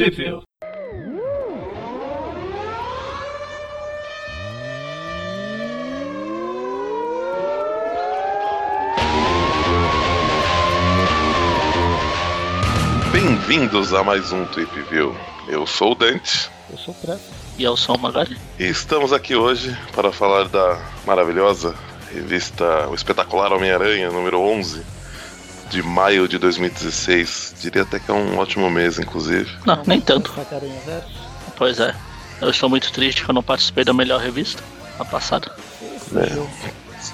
Trivia. Bem-vindos a mais um Trip View. Eu sou o Dante. Eu sou o Pressa. E eu sou o Magari. E estamos aqui hoje para falar da maravilhosa revista O Espetacular Homem-Aranha, número 11, de maio de 2016. Diria até que é um ótimo mês, inclusive. Não, nem tanto. Pois é. Eu estou muito triste que eu não participei da melhor revista, a passada.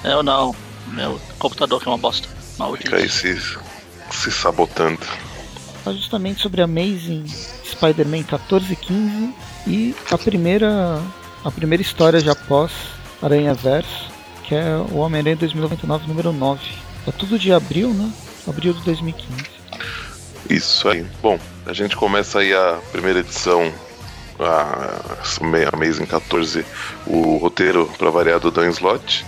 É, Eu não. Meu computador que é uma bosta. Maldito. fica aí se, se sabotando. Fala justamente sobre Amazing Spider-Man 1415 e a primeira a primeira história já pós Aranha Verso, que é o Homem-Aranha 2099 número 9. É tudo de abril, né? Abril de 2015. Isso aí. Bom, a gente começa aí a primeira edição, a Amazing 14, o roteiro para variar do Dan Slott,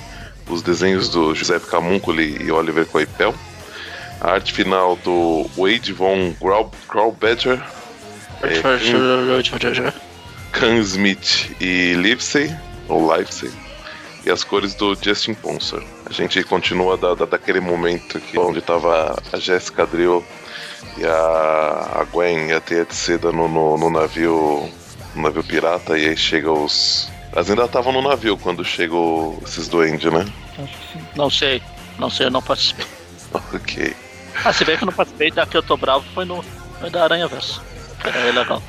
os desenhos do Giuseppe Camuncoli e Oliver Coipel, a arte final do Wade von Grau- Graubadger, é, Can Smith e Livesey, ou Livesey, e as cores do Justin Ponsor. A gente continua da, da- daquele momento que, onde tava a Jessica Drill e a, a Gwen e a Teia de Seda no, no, no navio no navio pirata, e aí chega os. Elas ainda estavam no navio quando chegou esses duendes, né? Não sei. Não sei, eu não participei. Ok. Ah, se bem que eu não participei da que eu tô bravo foi no. Foi da Aranha Verso. Era legal.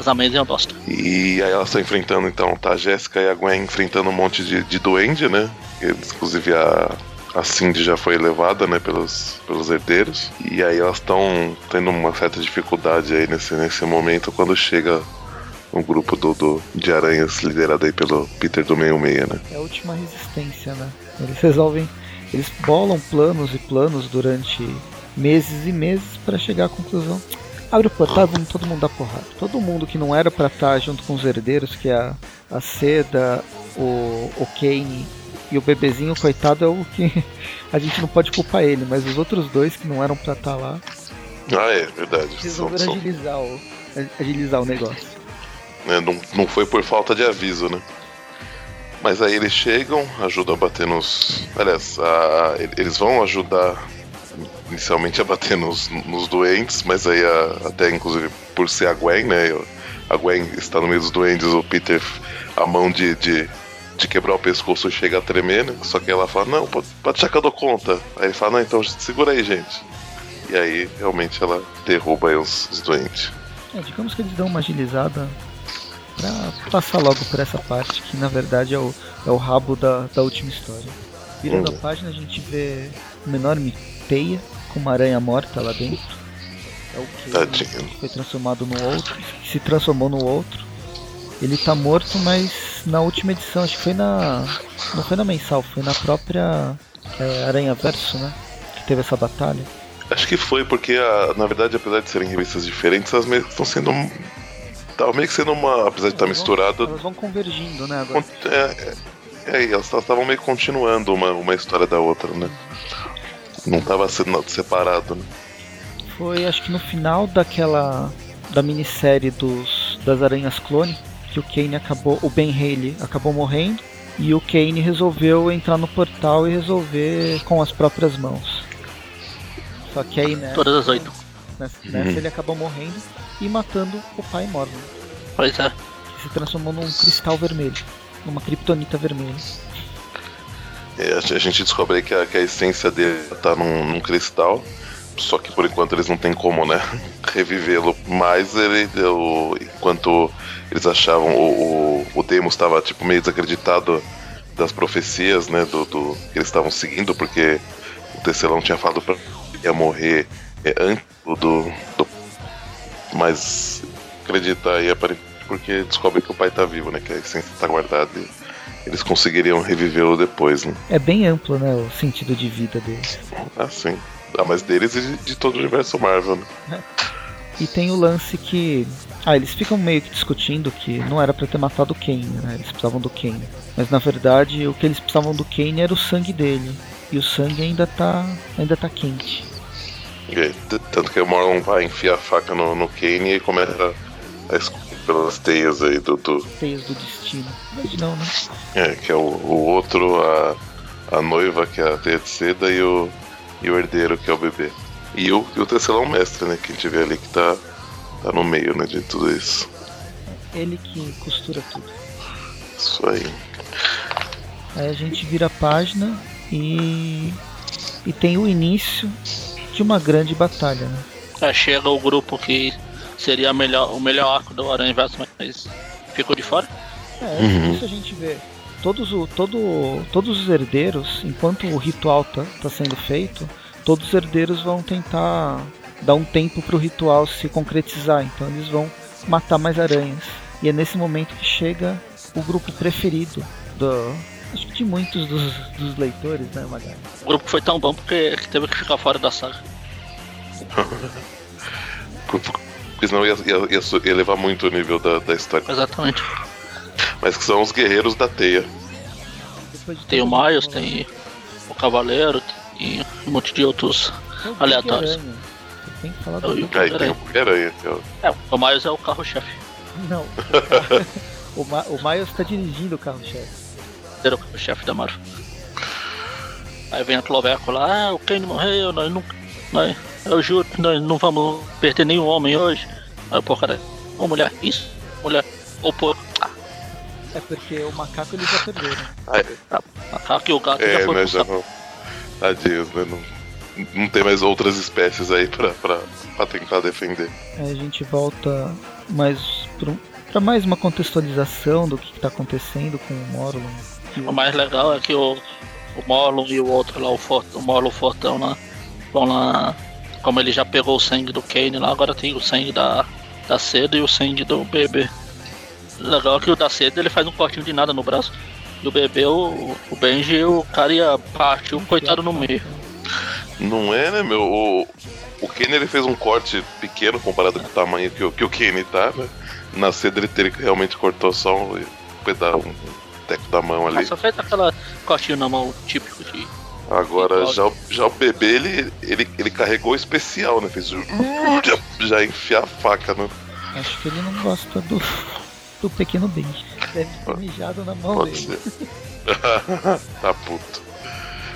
As Amazing eu gosto. E aí elas estão enfrentando, então, tá a Jéssica e a Gwen enfrentando um monte de, de duende, né? Eles, inclusive a, a Cindy já foi levada, né, pelos, pelos herdeiros. E aí elas estão tendo uma certa dificuldade aí nesse, nesse momento quando chega um grupo do, do, de aranhas liderado aí pelo Peter do 66, né? É a última resistência, né? Eles resolvem, eles bolam planos e planos durante meses e meses para chegar à conclusão. Abre o portal e vamos todo mundo dar porrada. Todo mundo que não era pra estar junto com os herdeiros, que é a, a Seda, o, o Kane e o bebezinho, coitado, é o que a gente não pode culpar ele, mas os outros dois que não eram pra estar lá Ah, é, verdade. Resolveram agilizar o, agilizar o negócio. né, não, não foi por falta de aviso, né? Mas aí eles chegam, ajudam a bater nos. Aliás, a- eles vão ajudar inicialmente a bater nos, nos doentes, mas aí a- até inclusive por ser a Gwen, né? A Gwen está no meio dos doentes, o Peter, a mão de, de, de quebrar o pescoço chega a tremer, né? Só que ela fala, não, pode, pode deixar que eu dou conta. Aí ele fala, não, então segura aí, gente. E aí realmente ela derruba aí os, os doentes. É, digamos que eles dão uma agilizada pra passar logo por essa parte, que na verdade é o, é o rabo da, da última história. Virando Hum. a página, a gente vê uma enorme teia com uma aranha morta lá dentro. É o que Tadinho. foi transformado no outro, se transformou no outro. Ele tá morto, mas na última edição, acho que foi na. Não foi na mensal, foi na própria é, Aranha Verso, né? Que teve essa batalha. Acho que foi, porque a- na verdade, apesar de serem revistas diferentes, elas meio que estão sendo. Tava meio que sendo uma. Apesar de estar vão- misturado. Elas vão convergindo, né? Agora. É, é, é, elas estavam meio continuando uma, uma história da outra, né? Não tava sendo separado, né? Foi acho que no final daquela da minissérie dos das aranhas clone que o Kane acabou, o Ben Haley acabou morrendo e o Kane resolveu entrar no portal e resolver com as próprias mãos. Só que aí né, Todas as oito. nessa, nessa ele acabou morrendo e matando o pai Morgan, Pois é. que se transformou num cristal vermelho, numa kryptonita vermelha. É, a gente descobre que a, que a essência dele tá num, num cristal. Só que por enquanto eles não tem como, né? Revivê-lo. Mas ele. Enquanto eles achavam. O, o, o Deimos estava tipo, meio desacreditado das profecias, né? Do, do- que eles estavam seguindo, porque o Tecelão tinha falado pra ia morrer é, antes do, do. Mas acredita aí aparentemente porque descobre que o pai tá vivo, né? Que a essência tá guardada e eles conseguiriam revivê-lo depois, né? É bem amplo, né, o sentido de vida deles. Ah, sim. Ah, mas deles e de, todo o universo Marvel, né? E tem o lance que. Ah, eles ficam meio que discutindo que não era pra ter matado o Kane, né? Eles precisavam do Kane. Mas na verdade o que eles precisavam do Kane era o sangue dele. E o sangue ainda tá. ainda tá quente. É, tanto que o Morlon vai enfiar a faca no, no Kane e começa a escorrer pelas teias aí do, do- Teias do destino. Mas não, né? É, que é o, o outro, a, a noiva, que é a teia de seda, e o, e o herdeiro, que é o bebê. E o, e o tecelão mestre, né? Que a gente vê ali que tá, tá no meio, né? De tudo isso. Ele que costura tudo. Isso aí. Aí a gente vira a página e. E tem o início de uma grande batalha, né? É, chega o grupo que seria melhor, o melhor arco do Aranha Verso, mas ficou de fora. É, Uhum. isso a gente vê. Todos, o, todo, todos os herdeiros, enquanto o ritual tá, tá sendo feito, todos os herdeiros vão tentar dar um tempo pro ritual se concretizar. Então eles vão matar mais aranhas. E é nesse momento que chega o grupo preferido do. Acho que de muitos dos, dos leitores, né, Magali? O grupo foi tão bom porque que teve que ficar fora da saga. Porque senão ia, ia, ia su- ia levar muito o nível da, da história. Exatamente. Mas que são os guerreiros da teia. Tem o Miles, tem o Cavaleiro, tem um monte de outros. Aleatórios. Tem que falar É do o- Bug- Aí tem o Homem-Aranha, é o- É, o Miles é o carro-chefe. Não. o, Ma o Miles tá dirigindo o carro-chefe. Era o carro-chefe da Marvel. Aí vem a Cloveco lá, ah, o Kane morreu, nós nunca. Nós, eu juro que nós não vamos perder nenhum homem hoje. Aí o porco cara, ô mulher, isso, mulher, ô porco, ah, É porque o macaco eles já perderam. macaco e o gato já É, foi né? pro Já não. Tadinhos, né? Não, não tem mais outras espécies aí pra, pra, pra tentar defender. Aí a gente volta mais pra, um- pra mais uma contextualização do que, que tá acontecendo com o Morlon. Que O mais legal é que o, o Morlon e o outro lá, o, Fort, o Morlon Fortão lá, vão lá. Como ele já pegou o sangue do Kane lá, agora tem o sangue da, da seda e o sangue do bebê. Legal é que o da seda ele faz um cortinho de nada no braço. E o bebê, o, o Benji, o cara ia partir o coitado no meio. Não é, né, meu? O, o Kenny ele fez um corte pequeno comparado com o tamanho que, o- que o Kenny tá, né? Na seda ele, ele realmente cortou só um pedaço, um teco da mão ali. Ah, Só fez aquela cortinho na mão típico de. Agora já, o- já o bebê ele, ele, ele carregou o especial, né? Fez o- já, já enfiar a faca, né? Acho que ele não gosta do, do pequeno Benji. Deve ter mijado na mão Pode dele. ser. tá puto.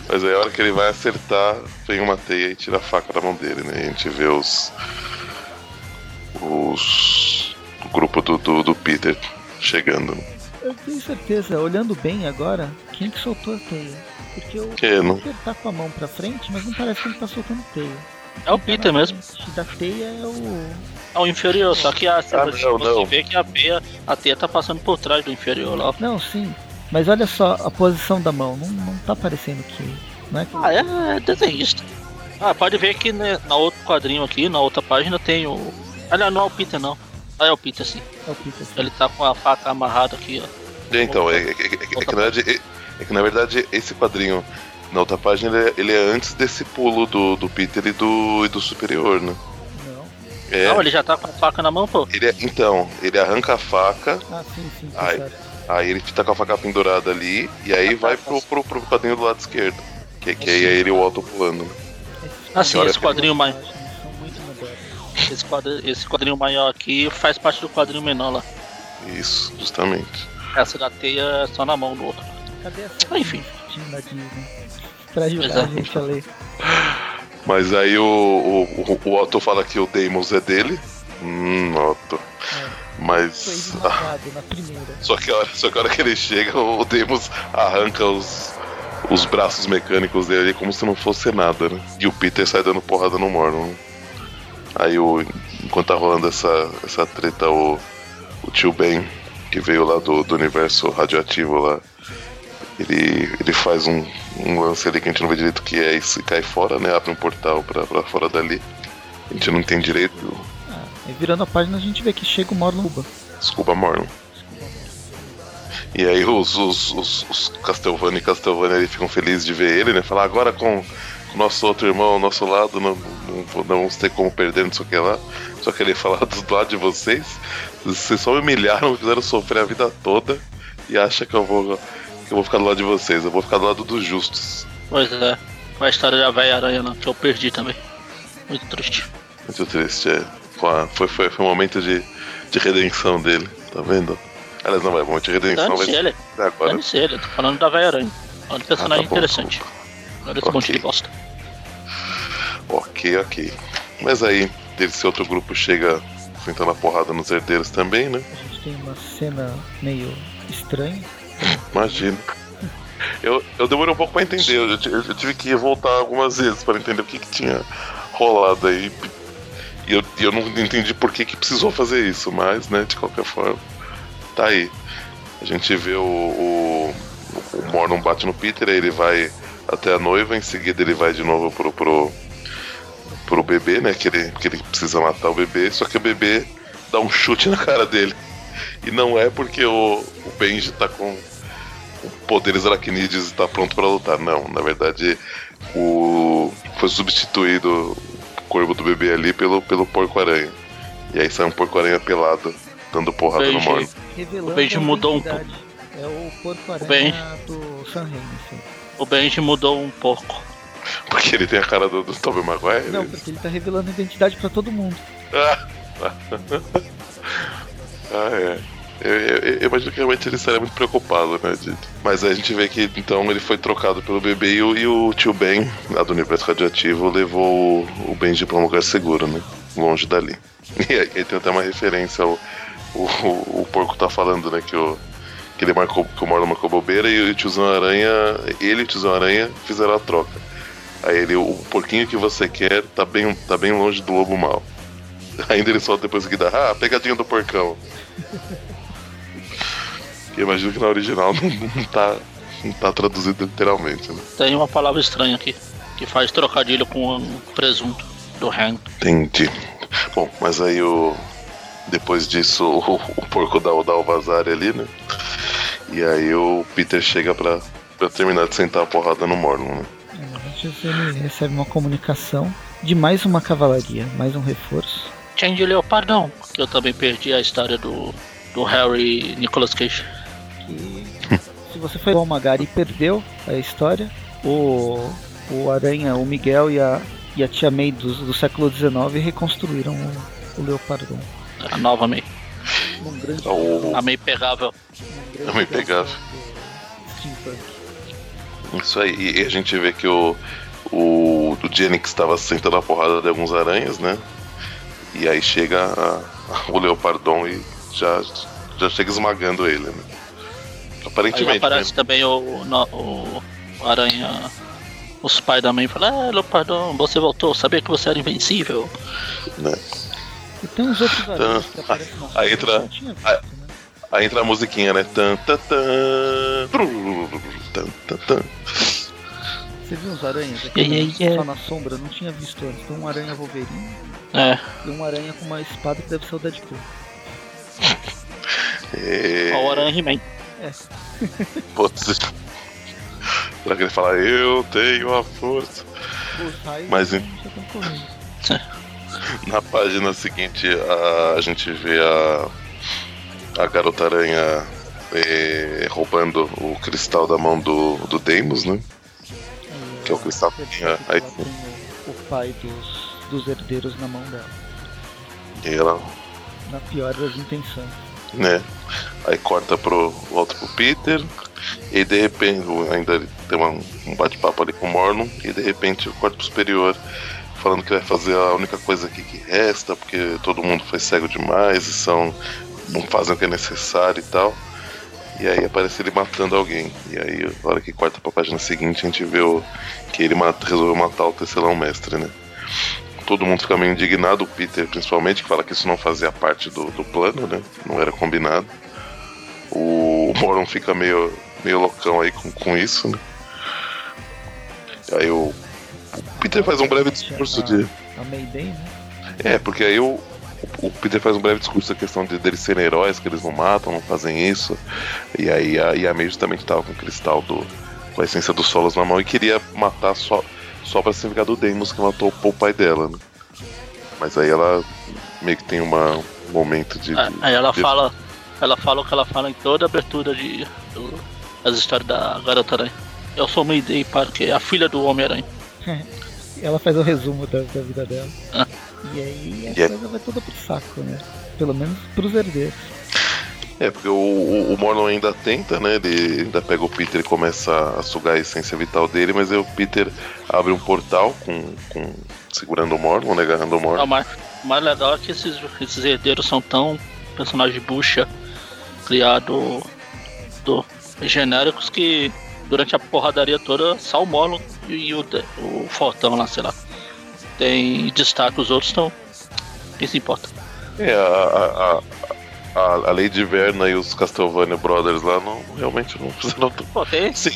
Mas aí a hora que ele vai acertar, vem uma teia e tira a faca da mão dele, né? E a gente vê os. Os. O grupo do, do, do Peter chegando. Eu tenho certeza, olhando bem agora, quem que soltou a teia? Porque o não- Peter tá com a mão pra frente, mas não parece que ele tá soltando teia. É o tá Peter mesmo. Da teia é o. É o inferior, só que a, Ah, você, não, vê que a teia, a teia tá passando por trás do inferior lá. Não, sim. Mas olha só a posição da mão. Não, não tá parecendo que. Não é que. Ah, é, é desenhista. Ah, pode ver que né, na outro quadrinho aqui, na outra página, tem o. Aliás, não é o Peter não. Ah, é o Peter sim. É o Peter. Ele tá com a faca amarrada aqui, ó. Então, é, é- é- é que, é que na verdade, é, é que na verdade esse quadrinho na outra página ele é, ele é antes desse pulo do, do Peter e do, e do superior, né? Não. É. Não, ele já tá com a faca na mão, pô. Ele é- então, ele arranca a faca, Ah, sim, sim, sim, Ai. certo. aí ele tá com a faca pendurada ali, e aí vai pro, pro, pro quadrinho do lado esquerdo. Que, que aí é ele e o Otto pulando. Ah, sim, esse quadrinho modernos. Esse, quadri- esse quadrinho maior aqui faz parte do quadrinho menor lá. Isso, justamente. Essa da teia é só na mão do outro. Cadê essa enfim. da Disney? Pra ajudar Exato. a gente a ler. Mas aí o, o, o- o Otto fala que o Deimos é dele. Hum, Otto. É, Mas. esmagado na primeira. Só que, a hora, só que a hora que ele chega, o Deimos arranca os, os braços mecânicos dele ali como se não fosse nada, né? E o Peter sai dando porrada no Morlon. né? Aí, o, enquanto tá rolando essa, essa treta, o, o tio Ben, que veio lá do, do universo radioativo lá, ele, ele faz um, um lance ali que a gente não vê direito o que é e se cai fora, né? Abre um portal pra, pra fora dali. A gente não entende direito. Ah, aí virando a página a gente vê que chega o Morlon Uba. Desculpa, Morlon. E aí os, os, os, os Castlevania e Castlevania ali ficam felizes de ver ele, né? Falar agora com o nosso outro irmão ao nosso lado, não, não, não vamos ter como perder, não sei o que lá. Só que ele falar do lado de vocês. Vocês só me humilharam, me fizeram sofrer a vida toda e acha que eu vou. Eu vou ficar do lado de vocês, eu vou ficar do lado dos justos. Pois é. Com a história da velha aranha lá, que eu perdi também. Muito triste. Muito triste, é. Foi, foi, foi um momento de, de redenção dele, tá vendo? Aliás, não vai, um momento de redenção vai ser ele. agora. Dane-se ele, tô falando da Gaia Aranha. Olha que personagem ah, tá interessante. Olha esse okay. monte de bosta. Ok, ok. Mas aí, desse outro grupo chega enfrentando a porrada nos herdeiros também, né? A gente tem uma cena meio estranha. Imagina. Eu, eu demorei um pouco pra entender, eu, eu, tive que voltar algumas vezes para entender o que, que tinha rolado aí. E eu, eu não entendi por que, que precisou fazer isso, mas, né, de qualquer forma, tá aí. A gente vê o, o, o bate no Peter, aí ele vai até a noiva, em seguida ele vai de novo pro, pro, pro bebê, né? Que ele, que ele precisa matar o bebê, só que o bebê dá um chute na cara dele. E não é porque o, o Benji tá com poderes aracnídeos e tá pronto para lutar. Não, na verdade, o foi substituído o corpo do bebê ali pelo, pelo porco-aranha. E aí sai um porco-aranha pelado, dando porrada Benji, no Morno. O Benji mudou um pouco. É o porco-aranha do San Remo, O Benji mudou um pouco. Porque ele tem a cara do, do Tobey Maguire? Não, porque ele tá revelando a identidade pra todo mundo. ah, é. Eu, eu, eu, imagino que realmente ele estaria muito preocupado, né? De... Mas a gente vê que então ele foi trocado pelo bebê e o, e o tio Ben, lá do universo radioativo, levou o, o Benji pra um lugar seguro, né? Longe dali. E aí tem até uma referência ao. O, o, o porco tá falando, né? Que o, que ele marcou, que o Marlon marcou bobeira e o tiozão Aranha, ele e o tiozão Aranha fizeram a troca. Aí ele, o porquinho que você quer tá bem, tá bem longe do lobo mal. Ainda ele solta depois que dá, ah, pegadinha do porcão. Que imagino que na original não, não, tá, não tá traduzido literalmente, né? Tem uma palavra estranha aqui, que faz trocadilho com o presunto do Han. Entendi. Bom, mas aí o. Depois disso, o, o porco dá, dá o vazar ali, né? E aí o Peter chega pra, pra terminar de sentar a porrada no Mormon, né? ele recebe uma comunicação de mais uma cavalaria, mais um reforço. Change Leopardão, que eu também perdi a história do, do Harry Nicolas Cage. Que, se você foi ao Magari e perdeu a história, o, o Aranha, o Miguel e a, e a Tia May do, do século XIX reconstruíram o, o Leopardão. A nova May. Um grande, oh. A May pegável. Um a May pegável. Isso aí, e a gente vê que o, o, o Jennings estava sentando a porrada de alguns aranhas, né? E aí chega a, a, o Leopardon e já, já chega esmagando ele, né? Aparentemente. Aí aparece né? também o, no, o Aranha. Os pais da mãe falam, ah, Leopardon, você voltou, sabia que você era invencível. Né? E tem uns outros aranhas então, que aparecem Aí entra. Visto, né? Aí entra a musiquinha, né? Tan, tan, tan, tan, tan, tan. Você viu uns aranhas aqui yeah, yeah, yeah. só na sombra? não tinha visto antes. Tem um aranha Wolverine é. e um aranha com uma espada que deve ser o Deadpool. É... o aranha He-Man. É. Putz. Pra que ele falar, eu tenho a força. Mas em... na página seguinte a, a gente vê a a garota aranha é, roubando o cristal da mão do, do Deimos, né? que é o cristal que tinha. Aí... O, o pai dos, dos herdeiros na mão dela. E ela. Na pior das intenções. Né? Aí corta pro. volta pro Peter. E de repente ainda tem uma, um bate-papo ali com o Morlon. E de repente o quarto superior falando que vai fazer a única coisa aqui que resta, porque todo mundo foi cego demais e são não fazem o que é necessário e tal. E aí aparece ele matando alguém. E aí, na hora que corta pra página seguinte, a gente vê o, que ele mata, resolveu matar o tecelão mestre, né? Todo mundo fica meio indignado, o Peter principalmente, que fala que isso não fazia parte do, do plano, né? Não era combinado. O Moron fica meio, meio loucão aí com, com isso, né? Aí o, o Peter faz um breve discurso de. A Mayday, né? É, porque aí o, o Peter faz um breve discurso da questão de deles serem heróis, que eles não matam, não fazem isso. E aí a, e a May justamente estava com o cristal do. com a essência dos solos na mão e queria matar só, só pra se vingar do Deimos que matou o pai dela, né? Mas aí ela meio que tem uma, um momento de. É, aí ela de... fala. Ela fala o que ela fala em toda a abertura de. Do, as histórias da Garota Aranha. Eu sou Mayday Parker, a filha do Homem-Aranha. ela faz o resumo da, da vida dela. Ah. E aí a é- coisa vai toda pro saco, né? Pelo menos pros herdeiros. É, porque o, o, o Morlon ainda tenta, né? Ele ainda pega o Peter e começa a sugar a essência vital dele, mas aí o Peter abre um portal com, com segurando o Morlon, né? Agarrando o Morlon. O mais, o mais legal é que esses, esses herdeiros são tão personagens bucha criado do, genéricos que durante a porradaria toda só o Morlon e, o, o Fortão lá, sei lá. Tem destaque, os outros estão. Quem se importa? É, a, a, a, a, a Lady Verna e os Castlevania Brothers lá não, realmente não fizeram tudo. Pô, tem. Sim.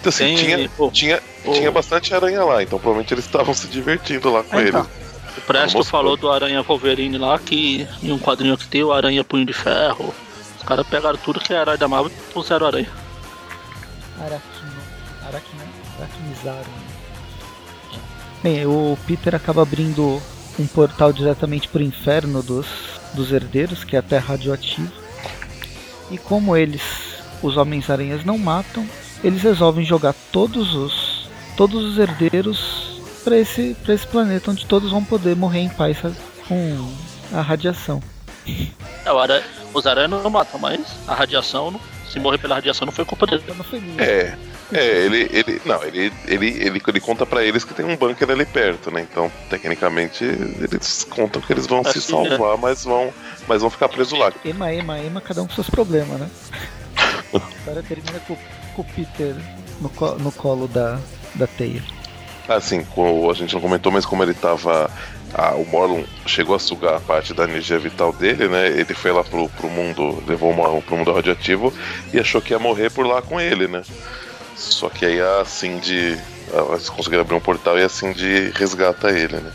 Então, assim, tem tinha, pô, tinha, o- tinha bastante aranha lá, então provavelmente eles estavam se divertindo lá com Ah, eles. então. o Presto falou do Aranha Wolverine lá, que em um quadrinho que tem o Aranha Punho de Ferro. Os caras pegaram tudo que é herói da Marvel e puseram aranha. Araquino. Araquino. Araquinizaram. Bem, o Peter acaba abrindo um portal diretamente pro inferno dos, dos herdeiros, que é a Terra Radioativa. E como eles, os Homens-Aranhas, não matam, eles resolvem jogar todos os todos os herdeiros para esse, pra esse planeta, onde todos vão poder morrer em paz com a radiação. É, os aranhas não matam, mas a radiação, se morrer pela radiação, não foi culpa dele. Então não foi minha. É, é, ele, ele, não, ele, ele, ele, ele conta pra eles que tem um bunker ali perto, né? Então, tecnicamente, eles contam que eles vão se Assim, né? salvar, mas vão, mas vão ficar presos lá. Ema, ema, ema, cada um com seus problemas, né? A história termina com, com o Peter no, co- no colo da, da teia. Assim, como a gente não comentou, mas como ele tava. ah, o Morlun chegou a sugar a parte da energia vital dele, né? Ele foi lá pro, pro mundo, levou o Morlun pro mundo radioativo e achou que ia morrer por lá com ele, né? Só que aí a Cindy. Eles conseguiram abrir um portal e a Cindy resgata ele, né?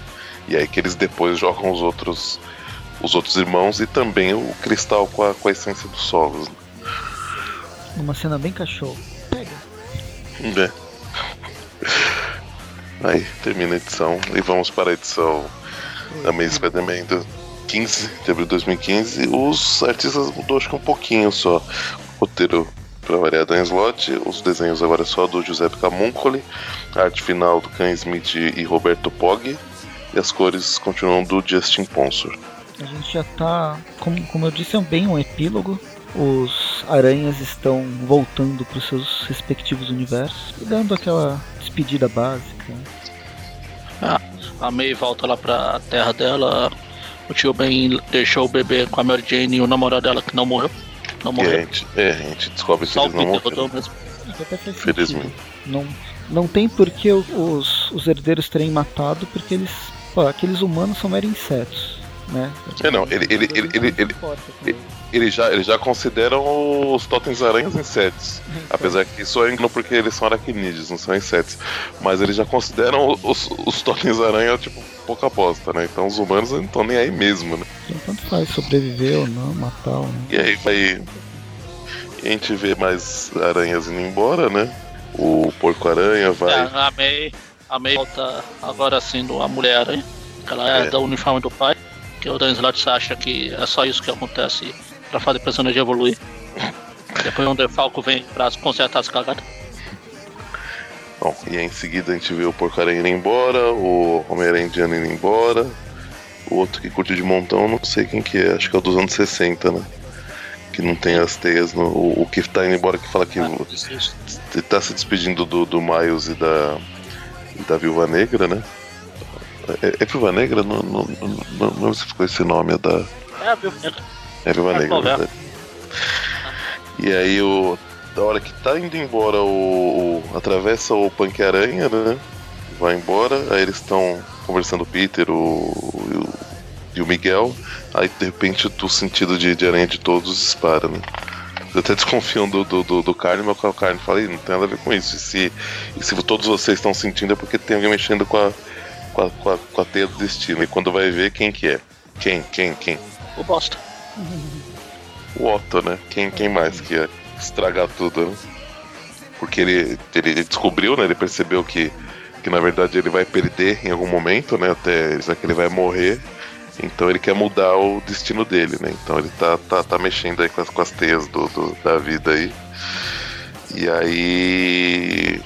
E aí que eles depois jogam os outros. Os outros irmãos e também o cristal com a, com a essência dos solos. Numa cena bem cachorro. Pega. Né? Aí termina a edição e vamos para a edição Amazing Spider-Man do 15 de abril de 2015. Os artistas mudou acho que um pouquinho só. O roteiro para variar Dan Slott, os desenhos agora só do Giuseppe Camuncoli, a arte final do Ken Smith e Roberto Poggi, e as cores continuam do Justin Ponsor. A gente já tá. Como, como eu disse, é bem um epílogo. Os aranhas estão voltando para os seus respectivos universos e dando aquela despedida básica. A May volta lá pra terra dela. O tio Ben deixou o bebê com a Mary Jane e o namorado dela que não morreu. Não E a morreu. gente, é, a gente descobre que o eles não morreram. Felizmente. Não, não tem por que os, os herdeiros terem matado, porque eles. Pô, aqueles humanos são meros insetos. Né? É, não, ele- ele- ele- ele- ele- Eles já, eles já consideram os totens aranhas insetos. Apesar que isso é engano porque eles são aracnídeos, não são insetos. Mas eles já consideram os, os totens aranha, tipo, pouca aposta, né? Então os humanos não estão nem aí mesmo, né? Então, tanto faz sobreviver ou não, matar ou não. E aí vai. E a gente vê mais aranhas indo embora, né? O porco-aranha vai. É, a May, a May volta agora sendo a Mulher-Aranha. que Ela é, É. da uniforme do pai. Que o Dan Slott acha que é só isso que acontece pra fazer a personagem evoluir. Depois o Defalco vem pra consertar as cagadas. Bom, e aí em seguida a gente vê o porco-aranha indo embora, o Homem-Aranha indiano indo embora. O outro que curte de montão, não sei quem que é, acho que é o dos anos 60, né? Que não tem as teias no. O, o que tá indo embora que fala que Ah, tá se despedindo do, do Miles e da. e da Viúva Negra, né? É, é Viúva Negra? Não, não, não, não, não sei se ficou esse nome, é da. É, viu? É Viúva É, Negra, né? E aí o. Da hora que tá indo embora o. o- atravessa o Punk Aranha, né? Vai embora, aí eles estão conversando o Peter, o, e o. e o Miguel. Aí de repente o sentido de, de aranha de todos dispara, né? Eles até desconfiam do, do, do, do Carne, mas o Carne fala, "Ih, não tem nada a ver com isso. E se, e se todos vocês estão sentindo é porque tem alguém mexendo com a, com a, com a, com a teia do destino. E quando vai ver, quem que é? Quem? Quem? Quem? O bosta. O Otto, né? Quem, quem mais que ia estragar tudo, né? Porque ele, ele descobriu, né? Ele percebeu que, que na verdade ele vai perder em algum momento, né? Até já que ele vai morrer. Então ele quer mudar o destino dele, né? Então ele tá, tá, tá mexendo aí com as, com as teias do, do- da vida aí. E aí.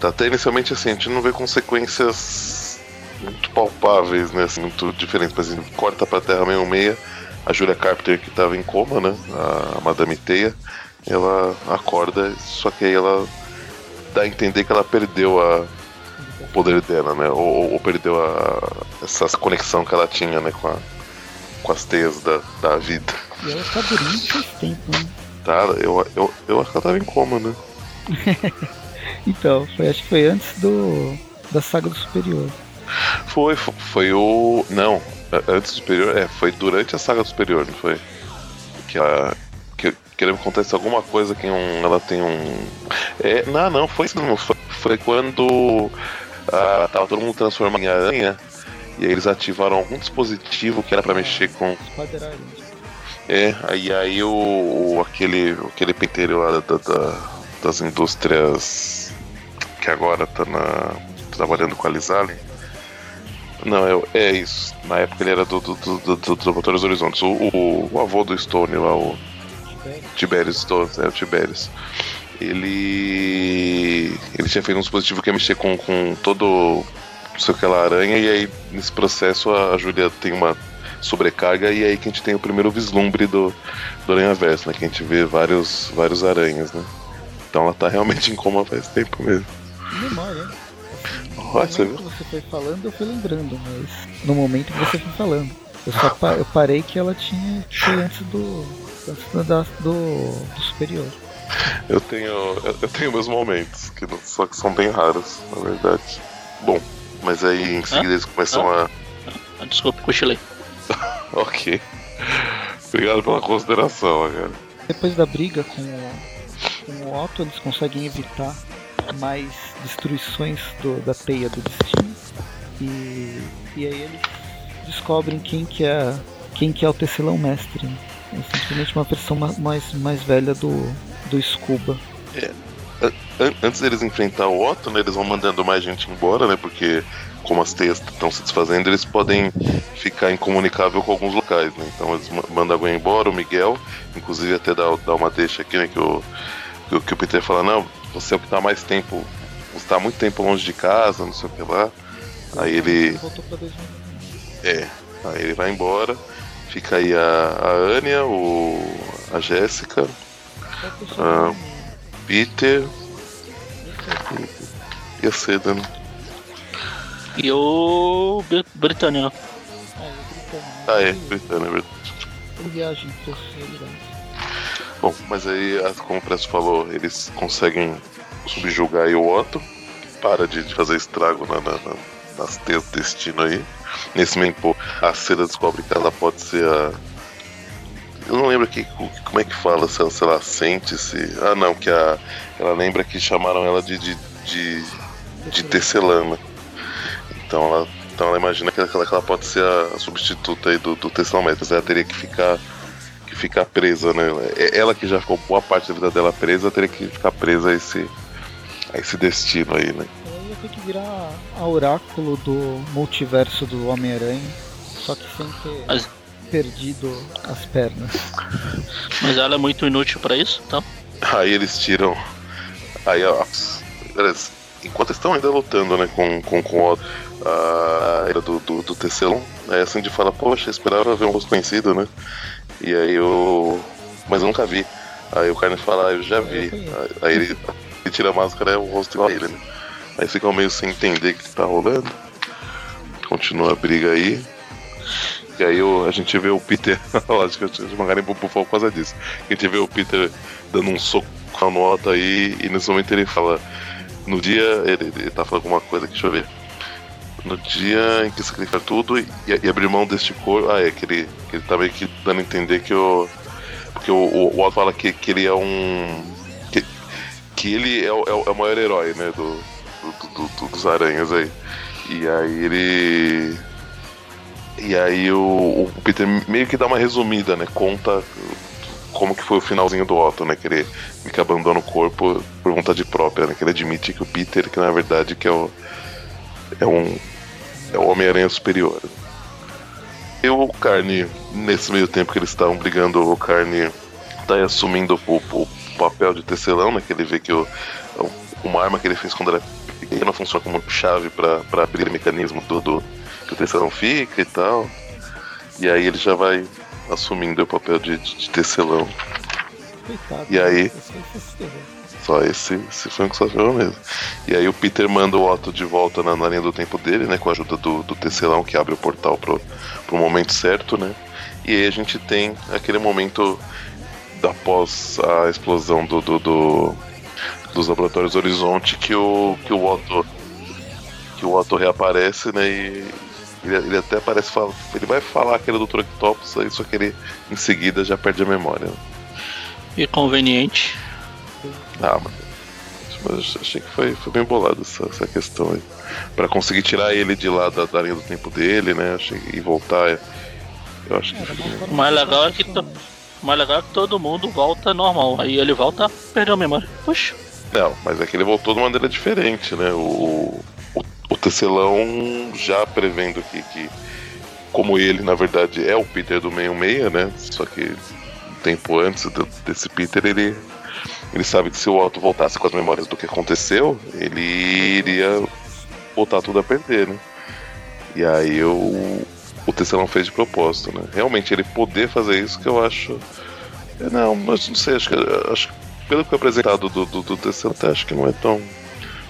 Tá até inicialmente assim, a gente não vê consequências muito palpáveis, né? Assim, muito diferentes. Por exemplo, corta pra Terra meio meia, a Julia Carpenter que tava em coma, né? A Madame Teia, ela acorda, só que aí ela dá a entender que ela perdeu a, o poder dela, né? Ou, ou perdeu a, essa conexão que ela tinha, né? Com, a, com as teias da, da vida. E ela tá dormindo faz tempo, né? Tá, eu, eu, eu acho que ela tava em coma, né? então, foi, acho que foi antes do da saga do Superior. Foi, foi, foi o. Não, antes do Superior, é, foi durante a saga do Superior, não foi? Que ela. Que, que acontece alguma coisa que um, ela tem um. É, não, não, foi isso. Foi, foi quando ah, tava todo mundo transformado em aranha e aí eles ativaram algum dispositivo que era para mexer com. É, aí, aí o, o aquele, aquele penteiro lá da, da, das indústrias que agora tá na, trabalhando com a Lizali. Não, é, é isso. Na época ele era do, do, do, do, do Motores Horizontes. O, o, o, avô do Stone lá, o Tiberius Stone, é o Tiberius. Ele. Ele tinha feito um dispositivo que ia mexer com, com todo. Não sei aquela aranha, e aí nesse processo a, a Julia tem uma sobrecarga e aí que a gente tem o primeiro vislumbre do, do Aranha Verso, né? Que a gente vê vários, vários aranhas, né? Então ela tá realmente em coma faz tempo mesmo. Memória, Nossa, viu? que você foi falando, eu fui lembrando, mas no momento que você foi falando. Eu só pa eu parei que ela tinha que ser antes do. antes da, do, do superior. Eu tenho. Eu tenho meus momentos, que não, só que são bem raros, na verdade. Bom, mas aí em seguida eles começam a. Ah, desculpa, cochilei. ok. Obrigado pela consideração, cara. Depois da briga com o, com o Otto, eles conseguem evitar mais destruições do, da teia do destino. E, e aí eles descobrem quem que é, quem que é o tecelão mestre. Né? É simplesmente uma versão mais, mais velha do, do Scuba. É. Antes deles enfrentar o Otto, né, eles vão mandando mais gente embora, né? Porque como as teias estão se desfazendo, eles podem ficar incomunicável com alguns locais, né? Então eles mandam alguém embora, o Miguel, inclusive até dá, dá uma deixa aqui, né? Que o, que, que o Peter fala, não, você é o que está mais tempo. Você tá muito tempo longe de casa, não sei o que lá. Aí ele. É, aí ele vai embora. Fica aí a, a Anya, o, a Jéssica, a Peter e a Seda, né? E o Britânia. Ah, é, Britânia, é verdade. Viagem Bom, mas aí, como o Presto falou, eles conseguem subjugar aí o Otto, para de, fazer estrago na, na, na, nas teias do destino aí. Nesse momento, a Seda descobre que ela pode ser a. Eu não lembro aqui como é que fala, se ela, se ela sente se. Ah não, que a. Ela lembra que chamaram ela de, de, de, de tecelana. Então ela, então ela imagina que ela, que ela pode ser a, substituta aí do, do Tessalmetas. Ela teria que ficar que ficar presa, né? É, ela que já ficou boa parte da vida dela presa, teria que ficar presa a esse, a esse destino aí, né? Ela ia ter que virar a oráculo do multiverso do Homem-Aranha, só que sem ter Mas... perdido as pernas. Mas ela é muito inútil para isso, então? Aí eles tiram. Aí, ó. Enquanto estão ainda lutando, né, com, com, com o a era do, do, do Tecelon. Aí a Cindy fala, poxa, esperava ver um rosto conhecido, né? E aí eu. Mas eu nunca vi. Aí o Carne fala, ah, eu já vi. Aí ele, ele tira a máscara é o rosto igual a ele, né? Aí ficam meio sem entender o que tá rolando. Continua a briga aí. E aí a gente vê o Peter. acho que eu tinha mangaram pro por causa disso. A gente vê o Peter dando um soco no Otto aí e nesse momento ele fala. No dia. Ele, ele tá falando alguma coisa deixa eu ver no dia em que sacrificar tudo e, e abrir mão deste corpo. Ah, é que ele, que ele tá meio que dando a entender que o. Porque o, o, o Otto fala que, que ele é um. Que, que ele é o, é o maior herói, né? Do, do, do, dos aranhas aí. E aí ele. E aí o, o, Peter meio que dá uma resumida, né? Conta como que foi o finalzinho do Otto, né? Que ele que abandona o corpo por vontade própria, né? Que ele admite que o Peter, que na verdade que é o. É um, é o Homem-Aranha Superior. E o Carne, nesse meio tempo que eles estavam brigando, o Carne tá assumindo o, o, papel de tecelão, né? Que ele vê que o, uma arma que ele fez quando era não funciona como chave para abrir o mecanismo do, do que o tecelão fica e tal. E aí ele já vai assumindo o papel de, de, de tecelão. Coitado. E aí? Só esse, esse que só ferrou mesmo. E aí o Peter manda o Otto de volta na, na linha do tempo dele, né? Com a ajuda do, do tecelão que abre o portal pro, pro momento certo, né? E aí a gente tem aquele momento após a explosão do, do, do- dos laboratórios Horizonte que o, que o Otto que o Otto reaparece, né? E ele, ele até parece ele vai falar que ele é o Dr. Octopus, aí só que ele em seguida já perde a memória. E conveniente. Ah, mas, achei que foi, foi bem bolado essa, essa questão aí. Pra conseguir tirar ele de lá da, da linha do tempo dele, né? Achei, e voltar. Eu acho que Era foi O mais de legal é que funcionar. O mais legal é que todo mundo volta normal. Aí ele volta, perdeu a memória. Puxa. Não, mas é que ele voltou de uma maneira diferente, né? O, o, o tecelão já prevendo que, que, como ele, na verdade, é o Peter do 66, né? Só que um tempo antes do- desse Peter, ele, ele sabe que se o Otto voltasse com as memórias do que aconteceu, ele iria botar tudo a perder, né? E aí o, o tecelão fez de propósito, né? Realmente, ele poder fazer isso que eu acho. é, Não, mas não sei, acho que, acho que pelo que foi apresentado do, do, do até acho que não é tão,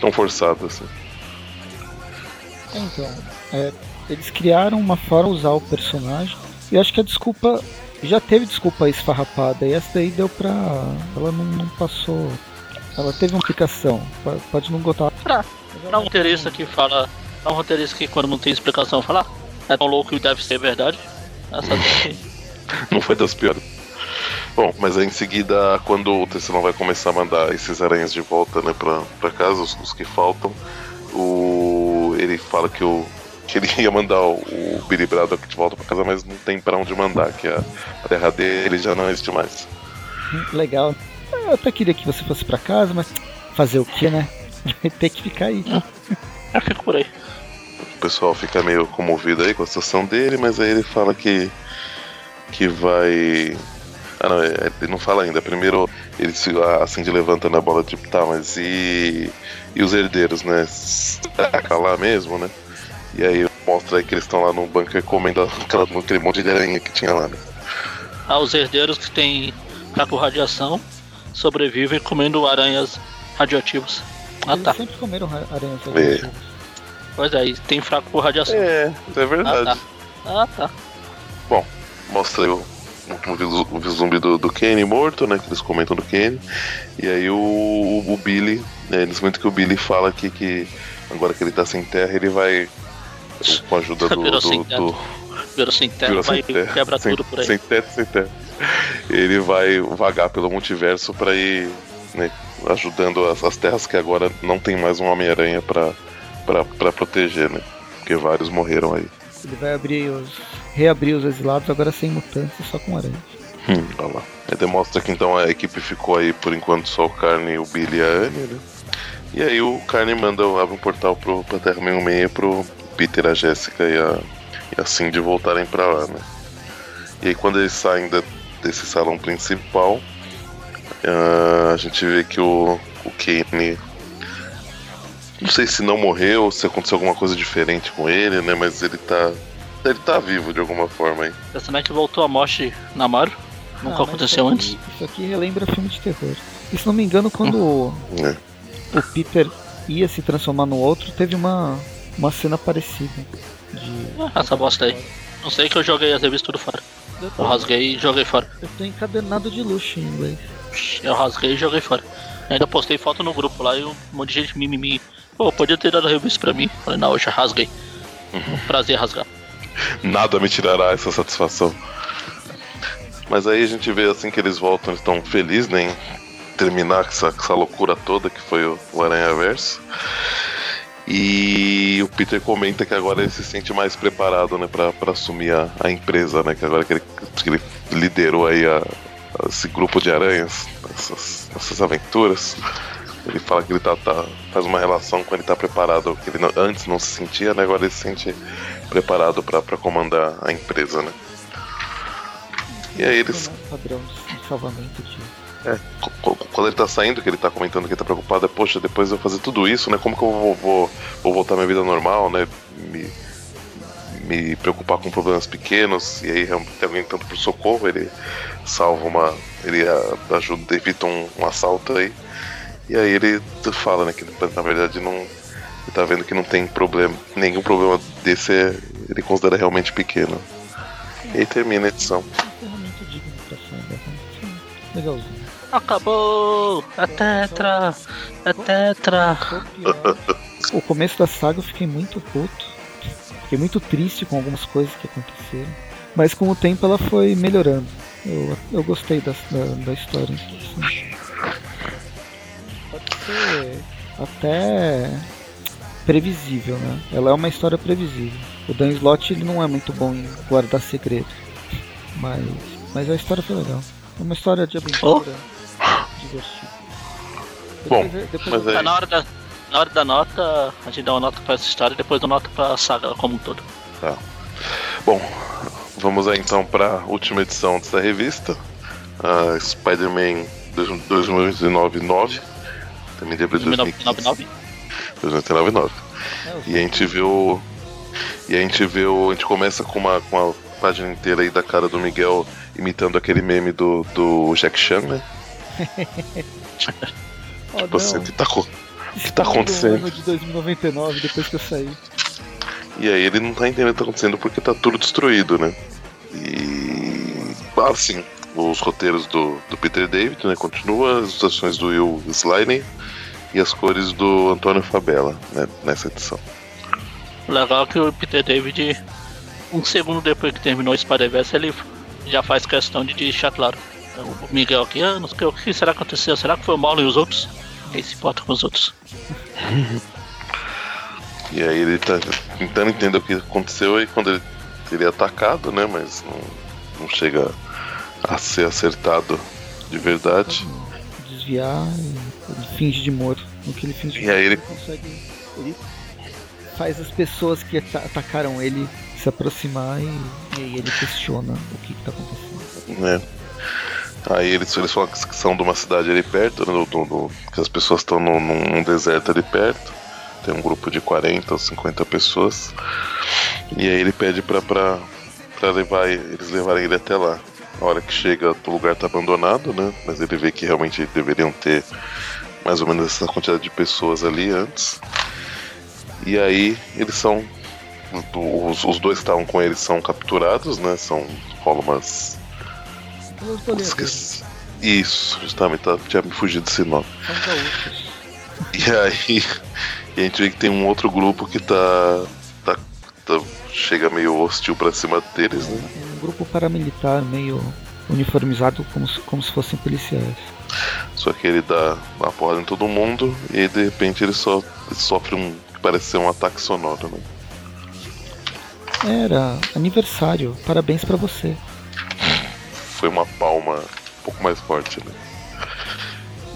tão forçado assim. Então, é, eles criaram uma forma de usar o personagem. E acho que a desculpa. Já teve desculpa esfarrapada. E essa daí deu pra. Ela não, não passou. Ela teve uma explicação. Po- Pode não gostar. Pra, pra um roteirista que fala. Pra um roteirista que quando não tem explicação fala. "Ah, É tão louco que deve ser verdade. Essa daí. Não foi das piores. Bom, mas aí em seguida, quando o Tecelão vai começar a mandar esses aranhas de volta, né, pra, pra casa, os, os que faltam, o, ele fala que, o, que ele ia mandar o, o Billy Braddock de volta pra casa, mas não tem pra onde mandar, que a terra dele já não existe mais. Legal. Eu até queria que você fosse pra casa, mas fazer o que, né? Vai ter que ficar aí. Eu fico por aí. O pessoal fica meio comovido aí com a situação dele, mas aí ele fala que que vai ah não, é- ele não fala ainda. Primeiro ele se a Cindy levanta na bola de tá, mas e e os herdeiros, né? Será lá mesmo, né? E aí mostra aí que eles estão lá no bunker comendo aquela, aquele monte de aranha que tinha lá, né? Ah, os herdeiros que têm fraco radiação sobrevivem comendo aranhas radioativas. Ah Eles tá. sempre comeram ra- aranhas radioativas. Pois é, e tem fraco por radiação. É, isso é verdade. Ah, Ah tá. mostra aí o, o vislumbre do, do Kenny morto, né? Que eles comentam do Kenny. E aí o, o, o Billy, né, nesse momento que o Billy fala aqui que agora que ele tá sem terra, ele vai. Com a ajuda do. Virou do, sem do Virou sem terra, virou vai terra, quebra sem, tudo por aí. Sem teto, sem terra. Ele vai vagar pelo multiverso pra ir né, ajudando as, as terras que agora não tem mais um Homem-Aranha pra, pra, pra proteger, né? Porque vários morreram aí. Ele vai abrir os. reabrir os exilados agora sem mutantes e só com aranhas. Hum, olha lá. Aí demonstra que então a equipe ficou aí por enquanto só o Carne, o Billy e a Annie, né? E aí o Carne manda abre um portal pro, pra Terra 66 pro Peter, a Jéssica e a, e a Cindy voltarem pra lá, né? E aí quando eles saem da- desse salão principal, ah, a gente vê que o, o Kane. Não sei se não morreu, se aconteceu alguma coisa diferente com ele, né? Mas ele tá. Ele tá vivo de alguma forma aí. É que voltou a morte na Mario? Ah, Nunca mas aconteceu isso antes. aqui- Isso aqui relembra filme de terror. E se não me engano, quando o- né? o Peter ia se transformar no outro, teve uma, uma cena parecida. De... Ah, essa bosta aí. Não sei que eu joguei as revistas tudo fora. Eu Eu rasguei e joguei fora. eu tô encadernado de luxo em inglês. Eu rasguei e joguei fora. Ainda postei foto no grupo lá e um monte de gente mimimi. Pô, podia ter dado a revista pra mim. Falei, não, eu já rasguei. Um prazer rasgar. Nada me tirará essa satisfação. Mas aí a gente vê assim que eles voltam, eles estão felizes né, em terminar com essa, com essa loucura toda que foi o, o Aranha Verso. E o Peter comenta que agora ele se sente mais preparado né, pra, pra assumir a, a empresa, né? Que agora que ele, que ele liderou aí a, a esse grupo de aranhas, essas, essas aventuras. Ele fala que ele tá, tá- faz uma relação com ele tá preparado, que ele não- antes não se sentia, né? Agora ele se sente preparado pra comandar a empresa, né? E aí eles. Padrão de salvamento de É, quando ele tá saindo, que ele tá comentando que ele tá preocupado, é, poxa, depois de eu fazer tudo isso, né? Como que eu vou, vou, vou voltar à minha vida normal, né? Me, me preocupar com problemas pequenos, e aí tem alguém tanto por socorro, ele salva uma. ele ajuda, evita um, um assalto aí. E aí ele fala, né, que na verdade não. Ele tá vendo que não tem problema. Nenhum problema desse é, ele considera realmente pequeno. E aí termina a edição. Legalzinho. Acabou! A Tetra! A Tetra! O começo da saga eu fiquei muito puto. Fiquei muito triste com algumas coisas que aconteceram. Mas com o tempo ela foi melhorando. Eu, eu gostei da, da, da história. Assim. Pode ser até previsível, né? Ela é uma história previsível. O Dan Slott ele não é muito bom em guardar segredo. Mas, mas a história foi legal. É uma história de aventura oh. Bom, depois mas aí... Tá na hora da na hora da nota, a gente dá uma nota pra essa história e depois dá uma nota pra saga como um todo. Tá. Bom, vamos aí então pra última edição dessa revista. Uh, Spider-Man 2009 Também de abril 2099. 2099. E a gente viu. E a gente viu. A gente começa com uma, com uma página inteira aí da cara do Miguel imitando aquele meme do, do Jack Chan, né? Tipo assim, tá com o que tá acontecendo? de 2099, depois que eu saí. E aí ele não tá entendendo o que tá acontecendo porque tá tudo destruído, né? E. Assim, os roteiros do, do Peter David, né? Continua, as ilustrações do Will Slyney e as cores do Antônio Fabella, né? Nessa edição. Legal que o Peter David, um segundo depois que terminou o Spider-Verse, ele já faz questão de deixar claro. O Miguel aqui, ah, não sei o que será que aconteceu? Será que foi o Paulo e os outros? Quem se importa com os outros? e aí ele tá tentando entender o que aconteceu e quando ele, ele é atacado, né? Mas não, não chega a ser acertado de verdade. Desviar e finge de morto. No que ele finge de e aí ele... ele consegue. Ele faz as pessoas que atacaram ele se aproximar e, e aí ele questiona o que, está acontecendo. É. Aí eles, eles falam que são de uma cidade ali perto, no, no, no, que as pessoas estão num, num deserto ali perto. Tem um grupo de 40 ou 50 pessoas. E aí ele pede pra, pra, pra levar eles levarem ele até lá. A hora que chega, o lugar tá abandonado, né? Mas ele vê que realmente deveriam ter mais ou menos essa quantidade de pessoas ali antes. E aí eles são. Os, os dois que estavam com ele são capturados, né? São rola umas Esqueci. Isso, justamente, tá, tinha me fugido desse nome. E aí, e a gente vê que tem um outro grupo que tá, tá, tá chega meio hostil pra cima deles, né? É um grupo paramilitar meio uniformizado como se, como se fossem policiais. Só que ele dá uma porrada em todo mundo e de repente ele só ele sofre um que parece ser um ataque sonoro, né? Era aniversário, parabéns para você foi uma palma um pouco mais forte, né?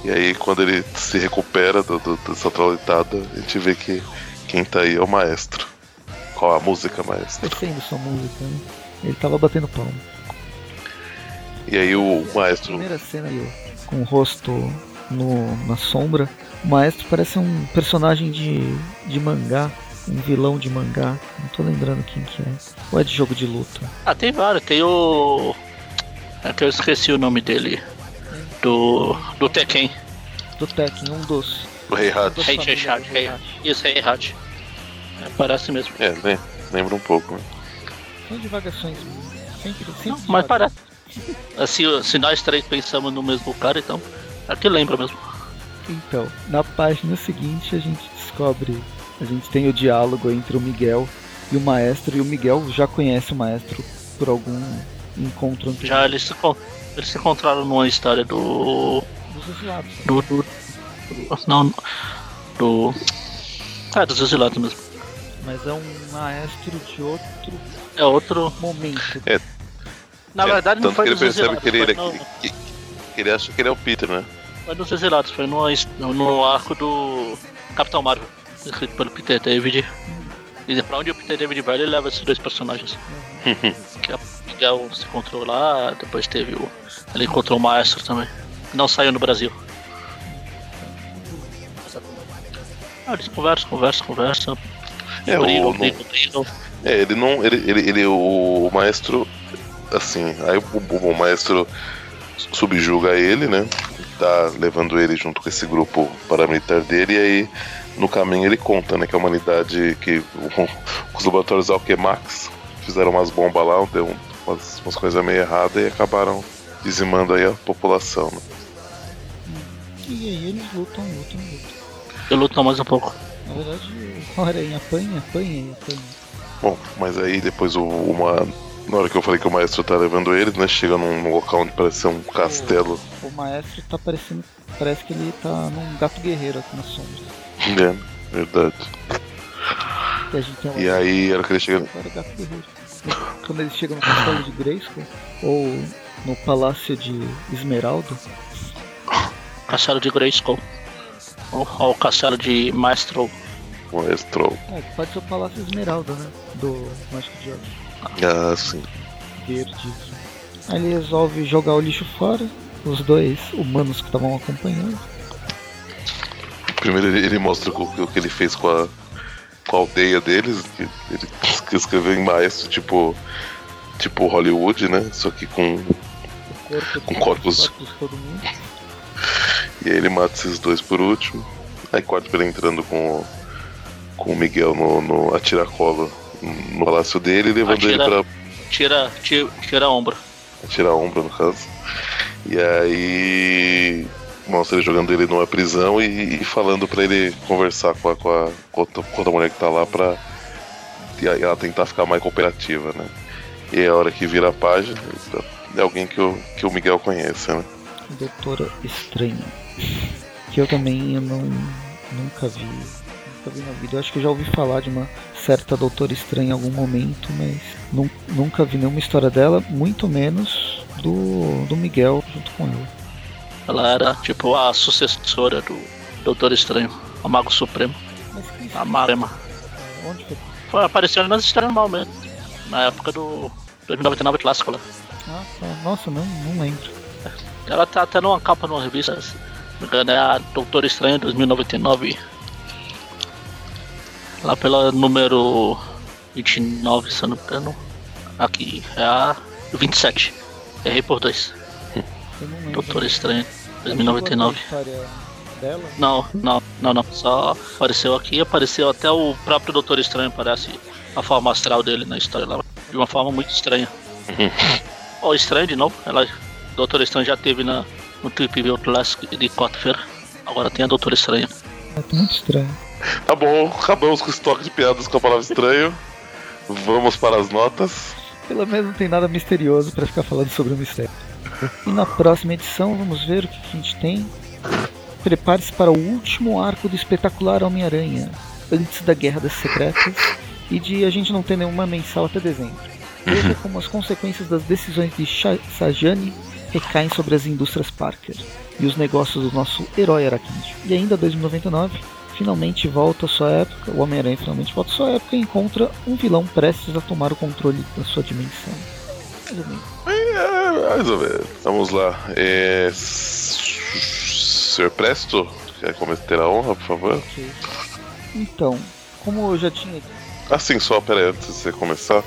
E aí quando ele se recupera do, do, dessa traulitada, a gente vê que quem tá aí é o maestro. Qual a música, maestro? Descendo sua música, né? Ele tava batendo palma. E aí o maestro. Primeira cena aí, com o rosto no, na sombra. O maestro parece um personagem de, de mangá. Um vilão de mangá. Não tô lembrando quem que é. Ou é de jogo de luta? Ah, tem vários. Tem o. É que eu esqueci o nome dele. Do. Do Tekken. Do Tekken, um dos. O Rei Hat. Rei Hat. Rei Isso, Rei Hat. É, parece mesmo. É, lembra um pouco. Né? São divagações. Sempre, sempre Não, mas parece. Se, se nós três pensamos no mesmo cara, então. Aqui lembra mesmo. Então, na página seguinte a gente descobre. A gente tem o diálogo entre o Miguel e o maestro, e o Miguel já conhece o maestro por algum encontro anterior. Já eles se, eles se encontraram numa história do. Dos exilados. Do, do, do. Não. Do. Ah, dos exilados mesmo. Mas é um maestro de outro. É outro. Momento. É. Na é, verdade, não foi que ele percebe exilados, que ele, no... que, que ele acha que ele é o Peter, né? Foi dos exilados, foi no, no arco do Capitão Marvel, escrito pelo Peter David. E pra onde o Peter David vai, ele leva esses dois personagens. Uhum. que é Miguel se encontrou lá, depois teve o. Ele encontrou o Maestro também. não saiu no Brasil. Ah, eles conversam, conversam, conversam. É, brigam, o, brigam, brigam. é, ele não. Ele, ele, ele- o, maestro. Assim, aí o, o- o maestro subjuga ele, né? Tá levando ele junto com esse grupo paramilitar dele, e aí no caminho ele conta, né, que a humanidade, que o- os laboratórios Alquemax fizeram umas bombas lá, deu um- umas, umas coisas meio erradas e acabaram dizimando aí a população. Né? E aí eles lutam, lutam, lutam. Eu luto mais um pouco. Na verdade, o Aranha apanha, apanha e apanha. Bom, mas aí depois o, uma. Na hora que eu falei que o maestro tá levando ele, né? Chega num, local onde parece ser um castelo. O maestro tá parecendo. Parece que ele tá num gato guerreiro aqui na sombra. É, verdade. Que a gente tem E aí, a hora que ele chega. Quando eles chegam no castelo de Grayskull, ou no palácio de Esmeralda, Castelo de Grayskull. Ou, ou o castelo de Maestro. Maestro. é, que pode ser o palácio Esmeralda, né? Do Mágico de Oz. Ah, sim. Verde. Aí ele resolve jogar o lixo fora. Os dois humanos que estavam acompanhando. Primeiro ele, ele mostra o, que- o que ele fez com a, com a aldeia deles. Que ele que escreveu em maestro, tipo. Tipo Hollywood, né? Só que com. Corpo Com corpos. mundo. E aí ele mata esses dois por último. Aí corta pra ele entrando com o, com o Miguel no, no a tiracolo no palácio dele, levando ele pra, Tira, tira, tira a ombro. tirar a ombra no caso. E aí mostra ele jogando ele numa prisão e, e falando pra ele conversar com a, com, a, com, com outra mulher que tá lá pra e aí ela tentar ficar mais cooperativa, né? E é a hora que vira a página, é alguém que o, que o Miguel conhece, né? Doutora Estranha. Que eu também eu não, nunca vi. Nunca vi na vida. Eu acho que eu já ouvi falar de uma certa Doutora Estranha em algum momento, mas nun- nunca vi nenhuma história dela, muito menos do, do Miguel junto com ela. Ela era tipo a sucessora do Doutor Estranho, o Mago Supremo, Mas que a Marema. Onde foi? Foi aparecendo nas histórias normal mesmo. Na época do 2099 clássico lá. Ah. Nossa, não, não lembro. Ela tá até numa capa numa revista, se não engano, é a Doutor Estranho 2099. Lá pela número 29, se eu não me engano. Aqui, é a 27. Errei por dois. Doutor Estranho Chegou a 2099. Dela? Não, não, não, não. Só apareceu aqui, apareceu até o próprio Doutor Estranho, parece a forma astral dele na história lá. De uma forma muito estranha. Ó, estranho de novo. Ela, Doutor Estranho já teve na, no Trip View Classic de quarta-feira. Agora tem a Doutor Estranho. É tá muito estranho. Tá bom, acabamos com o estoque de piadas com a palavra estranho. Vamos para as notas. Pelo menos não tem nada misterioso pra ficar falando sobre o mistério. E na próxima edição vamos ver o que que a gente tem. Prepare-se para o último arco do espetacular Homem-Aranha, antes da Guerra das Secretas e de a gente não ter nenhuma mensal até dezembro. Veja como as consequências das decisões de Sajani recaem sobre as indústrias Parker e os negócios do nosso herói aracnídeo. E ainda 2099, finalmente volta à sua época, o Homem-Aranha finalmente volta à sua época e encontra um vilão prestes a tomar o controle da sua dimensão. Mais ou menos. É, mais ou menos. Vamos lá. É... Sr. Presto, quer começar a ter a honra, por favor? Ok. Então, como eu já tinha Assim, só, pera aí, antes de você começar,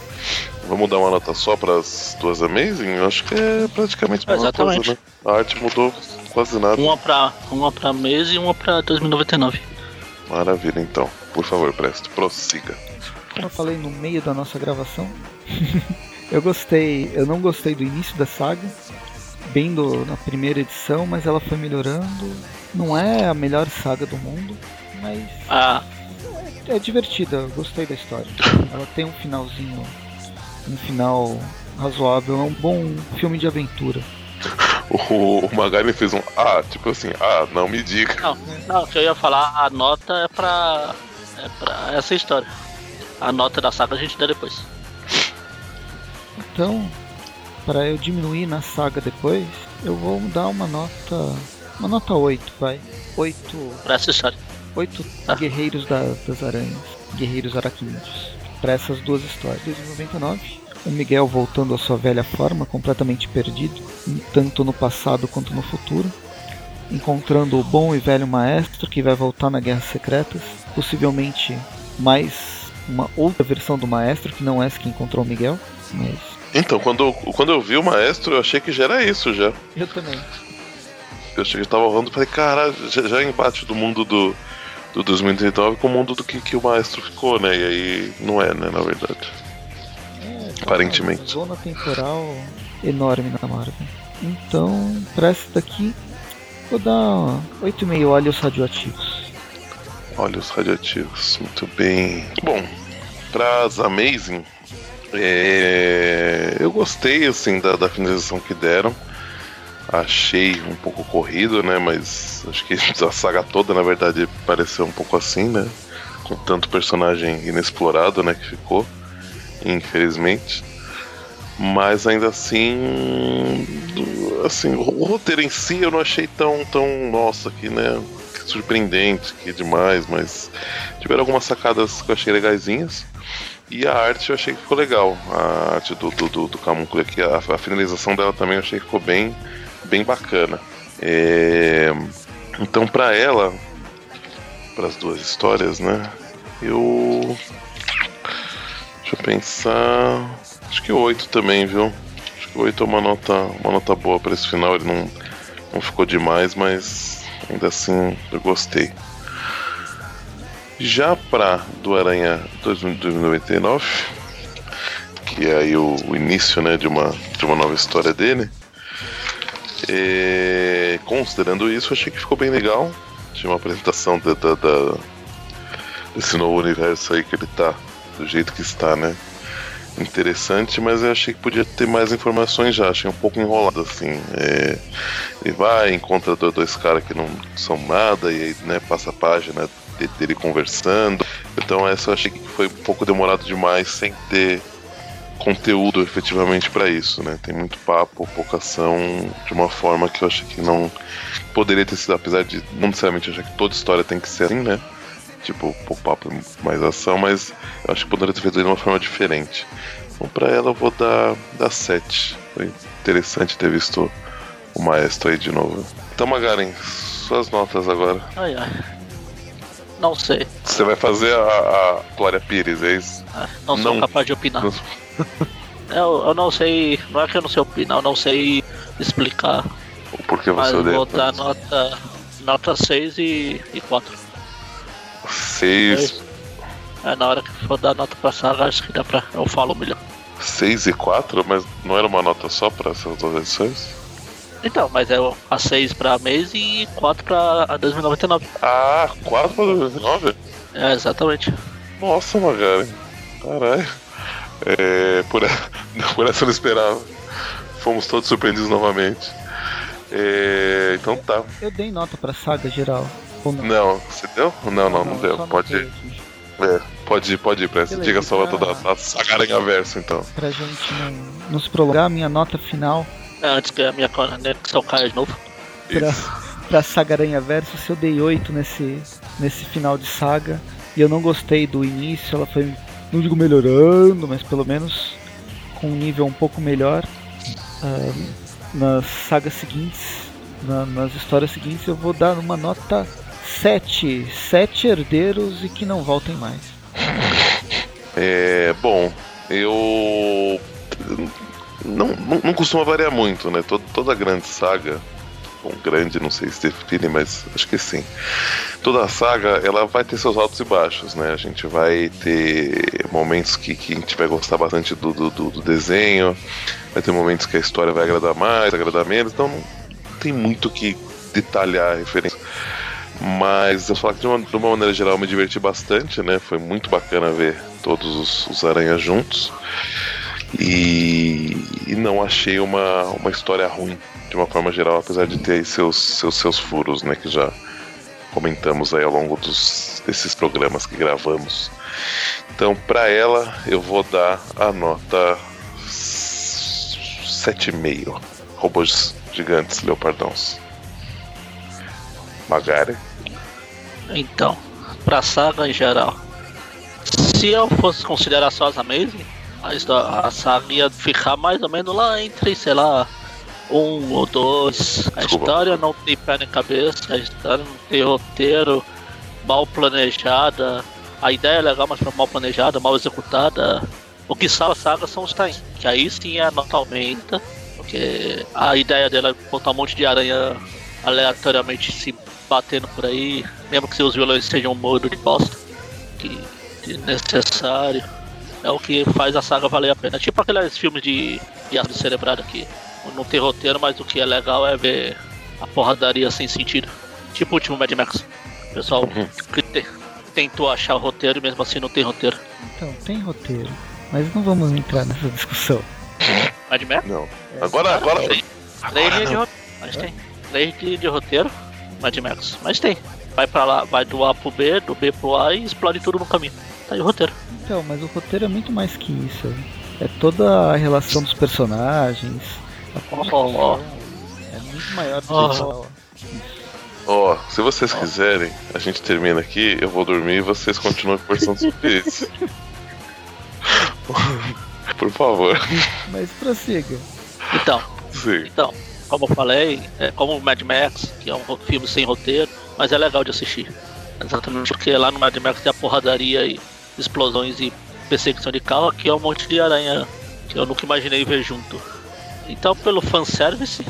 vamos dar uma nota só para as duas Amazing? Eu acho que é praticamente a mesma Exatamente. coisa, né? A arte mudou quase nada. Uma pra, uma pra mês e uma pra 2099. Maravilha, então. Por favor, Presto, prossiga. Como eu falei no meio da nossa gravação, eu gostei, eu não gostei do início da saga, bem do, na primeira edição, mas ela foi melhorando. Não é a melhor saga do mundo, mas Ah, é divertida, eu gostei da história. Ela tem um finalzinho, um final razoável, é um bom filme de aventura. O, o Magari fez um Ah, tipo assim, ah, não me diga. não, não, o que eu ia falar, a nota é pra. É pra essa história. A nota da saga a gente dá depois. Então, para eu diminuir na saga depois, eu vou dar uma nota, uma nota 8, vai. 8 Pra história. oito Ah. guerreiros da- das aranhas, guerreiros aracnídeos, para essas duas histórias. 2099, o Miguel voltando à sua velha forma, completamente perdido, tanto no passado quanto no futuro. encontrando o bom e velho maestro que vai voltar na Guerras Secretas, possivelmente mais uma outra versão do maestro que não é essa que encontrou o Miguel, mas Então, quando, quando eu vi o maestro, eu achei que já era isso já. eu também. Eu achei que tava rolando, falei, caralho, já, já é embate do mundo do, do 2039 com o mundo do que, que o maestro ficou, né? E aí não é, né, na verdade. É, Aparentemente. uma Zona temporal enorme na Marvel. Então, pra essa daqui, vou dar 8,5 olhos radioativos. Olhos radioativos, muito bem. Bom, pras Amazing, é, eu gostei assim da, da finalização que deram. Achei um pouco corrido, né? Mas acho que a saga toda, na verdade, pareceu um pouco assim, né? Com tanto personagem inexplorado, né? Que ficou, infelizmente. Mas ainda assim, assim, o roteiro em si eu não achei tão, tão, nossa, que né, surpreendente, que demais, mas tiveram algumas sacadas que eu achei legaisinhas. E a arte eu achei que ficou legal. A arte do, do, do, do aqui, a, a finalização dela também eu achei que ficou bem, bem bacana. É, Então, pra ela, para as duas histórias, né? Eu. Deixa eu pensar. Acho que oito também, viu? Acho que oito é uma nota, uma nota boa para esse final. Ele não, não ficou demais, mas ainda assim eu gostei. Já pra do Aranha 2099, que é aí o, o início né, de, uma, de uma nova história dele, é, considerando isso, achei que ficou bem legal. Tinha uma apresentação da, da- da- desse novo universo aí que ele tá, do jeito que está, né? Interessante, mas eu achei que podia ter mais informações já. Achei um pouco enrolado, assim. É, ele vai, encontra do- dois caras que não são nada, e aí né, passa a página dele conversando. Então, essa eu achei que foi um pouco demorado demais, sem ter conteúdo efetivamente para isso, né? Tem muito papo, pouca ação, de uma forma que eu achei que não poderia ter sido, apesar de não necessariamente achar que toda história tem que ser assim, né? Tipo, papo mais ação, mas eu acho que poderia ter feito de uma forma diferente. Então, pra ela, eu vou dar, dar 7. Foi interessante ter visto o maestro aí de novo. Então, Magaren, suas notas agora. Ai, ai. Não sei. Você vai fazer a, a Glória Pires, é isso? Ah, Não sou Não. capaz de opinar. Não. Eu, eu não sei. Não é que eu não sei opinar, eu não sei explicar. O porquê você odeia? vou dar nota, nota 6 e, e 4. 6, É, na hora que for dar nota pra saga, acho que dá pra. Eu falo melhor. 6 e 4, mas não era uma nota só para essas duas edições? Então, mas é a 6 pra mês e 4 pra a 2099. Ah, 4 para 2019? É, exatamente. Nossa, Magaren. Caralho. É, por, a- por essa eu não esperava. Fomos todos surpreendidos novamente. É, então tá. Eu dei nota pra saga geral. Ou não? Não, você deu? Não, não, não, eu deu. só Pode ir. É, pode ir, pode ir, Presta. Beleza, Diga sua nota tá. da, da Sagaranha Verso, então. Pra gente não, não se prolongar, a minha nota final antes que a minha conexão caia de novo. pra, pra Saga Aranha Versus, eu dei 8 nesse, nesse final de saga. E eu não gostei do início, ela foi, não digo melhorando, mas pelo menos com um nível um pouco melhor. Ah, nas sagas seguintes, na- nas histórias seguintes, eu vou dar uma nota 7. 7 herdeiros e que não voltem mais. É, bom, eu. Não, não, não costuma variar muito, né? Toda, toda grande saga. Bom, grande, não sei se define, mas acho que sim. Toda saga, ela vai ter seus altos e baixos, né? A gente vai ter momentos que, que a gente vai gostar bastante do, do, do- desenho, vai ter momentos que a história vai agradar mais, agradar menos, então não tem muito que detalhar a referência. Mas eu falar que de uma, de uma maneira geral eu me diverti bastante, né? Foi muito bacana ver todos os, os aranhas juntos. E, e não achei uma, uma história ruim, de uma forma geral, apesar de ter seus, seus, seus furos, né? Que já comentamos aí ao longo dos, desses programas que gravamos. Então, pra ela, eu vou dar a nota 7,5. Robôs gigantes leopardãos. Magari. Então, pra saga em geral. Se eu fosse considerar só as Amazing, a, histó- a saga ia ficar mais ou menos lá entre, sei lá, um ou dois. A Desculpa. história não tem pé nem cabeça, a história não tem roteiro, mal planejada. A ideia é legal, mas foi mal planejada, mal executada. O que salva a saga são os Tain, que aí sim a nota aumenta, porque a ideia dela é botar um monte de aranha aleatoriamente se batendo por aí, mesmo que seus vilões sejam um de bosta, que que necessário. É o que faz a saga valer a pena. Tipo aqueles filmes de, de ácido cerebrado aqui. Não tem roteiro, mas o que é legal é ver a porradaria sem sentido. Tipo o último Mad Max. O pessoal que te- tentou achar o roteiro e mesmo assim não tem roteiro. Então, tem roteiro. Mas não vamos entrar nessa discussão. Mad Max? Não. Agora, agora. Tem. Três de roteiro. Mas tem. Três de roteiro. Mad Max. Mas tem. Vai pra lá, vai do A pro B, do B pro A e explode tudo no caminho. Tá o roteiro. Então, mas o roteiro é muito mais que isso. É toda a relação dos personagens. A ó. É muito maior do que Ó. só Ó, se vocês quiserem, a gente termina aqui, eu vou dormir e vocês continuam conversando sobre isso. Por favor. Mas prossiga. Então, Sim. Então, como eu falei, é como o Mad Max, que é um filme sem roteiro, mas é legal de assistir. Exatamente porque lá no Mad Max tem a porradaria e explosões e perseguição de carro, aqui é um monte de aranha que eu nunca imaginei ver junto. Então, pelo fanservice,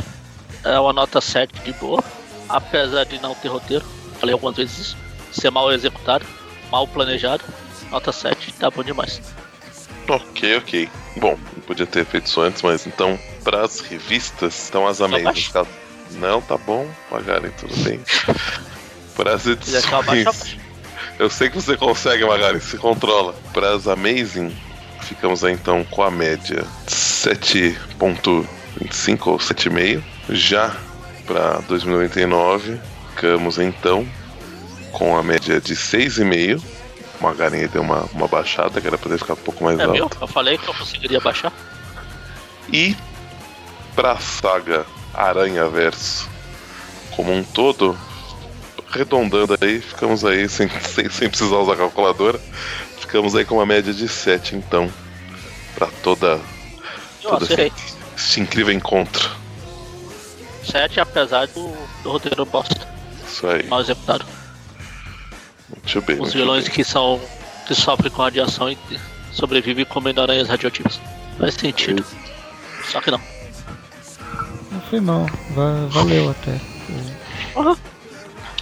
é uma nota 7 de boa, apesar de não ter roteiro, falei algumas vezes isso, ser mal executado, mal planejado, nota 7, tá bom demais. Ok, ok. Bom, podia ter feito isso antes, mas então, pras revistas, estão as. Tá- Não, tá bom, Magari, tudo bem. Abaixo, eu edições. Eu sei que você consegue, Magari, se controla. Pras Amazing, ficamos aí então com a média 7.25 ou 7,5. Já para 2099, ficamos então com a média de 6,5. O Magari deu uma, uma baixada, que era poder ficar um pouco mais É alto. meu? Eu falei que eu conseguiria baixar. E pra saga Aranha Verso como um todo, arredondando aí, ficamos aí sem, sem, sem precisar usar a calculadora, ficamos aí com uma média de 7 então. Pra toda, acertei. esse, esse incrível encontro. 7 apesar do, do roteiro bosta, Isso aí. mal executado. Muito bem. Os muito vilões bem. que são. que sofrem com radiação e sobrevivem comendo aranhas radioativas. Faz sentido. Só que não. Não foi mal. Va- valeu até.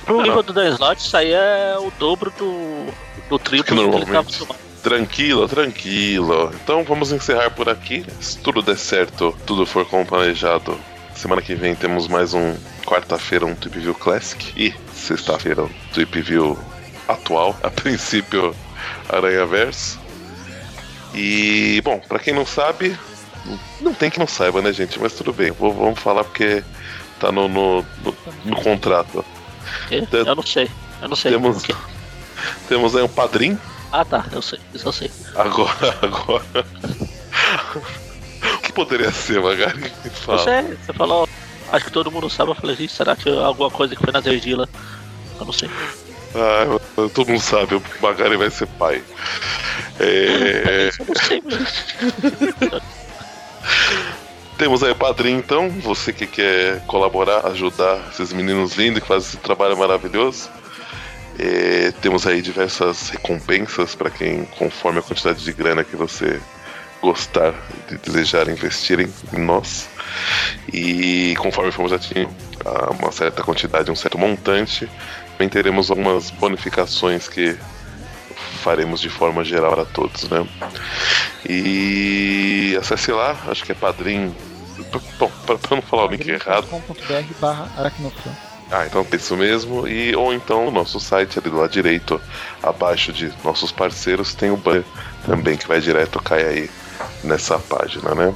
Pro nível do Dan Slot, isso aí é o dobro do, do triplo que ele tá acostumado. Tranquilo, tranquilo. Então vamos encerrar por aqui. Se tudo der certo, tudo for como planejado. Semana que vem temos mais um quarta-feira um Tweep View Classic e sexta-feira um Tweep View atual. A princípio Aranha Verso. E bom, pra quem não sabe, não tem que não saiba, né, gente? Mas tudo bem. Vou- vamos falar porque tá no, no, no- no contrato. Eu não sei. Eu não sei. Temos, quê? temos aí um padrinho. Ah tá, eu sei. Isso eu sei. Agora, agora. o que poderia ser, Magari? Fala. sei. Você falou. Acho que todo mundo sabe. Eu falei, "Ih, será que é alguma coisa que foi na Zerdila? Eu não sei. Ah, todo mundo sabe, o Magari vai ser pai. É, Eu não sei mesmo. temos aí o padrinho, então. Você que quer colaborar, ajudar esses meninos lindos que fazem esse trabalho maravilhoso. É, temos aí diversas recompensas para quem, conforme a quantidade de grana que você gostar de desejar investir em, nós. E conforme formos atingindo uma certa quantidade, um certo montante, também teremos algumas bonificações que faremos de forma geral para todos, né? E acesse lá, acho que é padrinho. Bom, para não falar o link errado, .com.br barra aracnofan. ah, então é isso mesmo. E, ou então o nosso site ali do lado direito, abaixo de nossos parceiros, tem o banner também que vai direto, cai aí nessa página, né?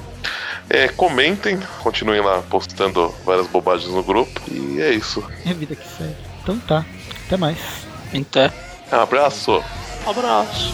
É, comentem, continuem lá postando várias bobagens no grupo. E é isso. É vida que segue. Então tá. Até mais. Então, Abraço! abraço.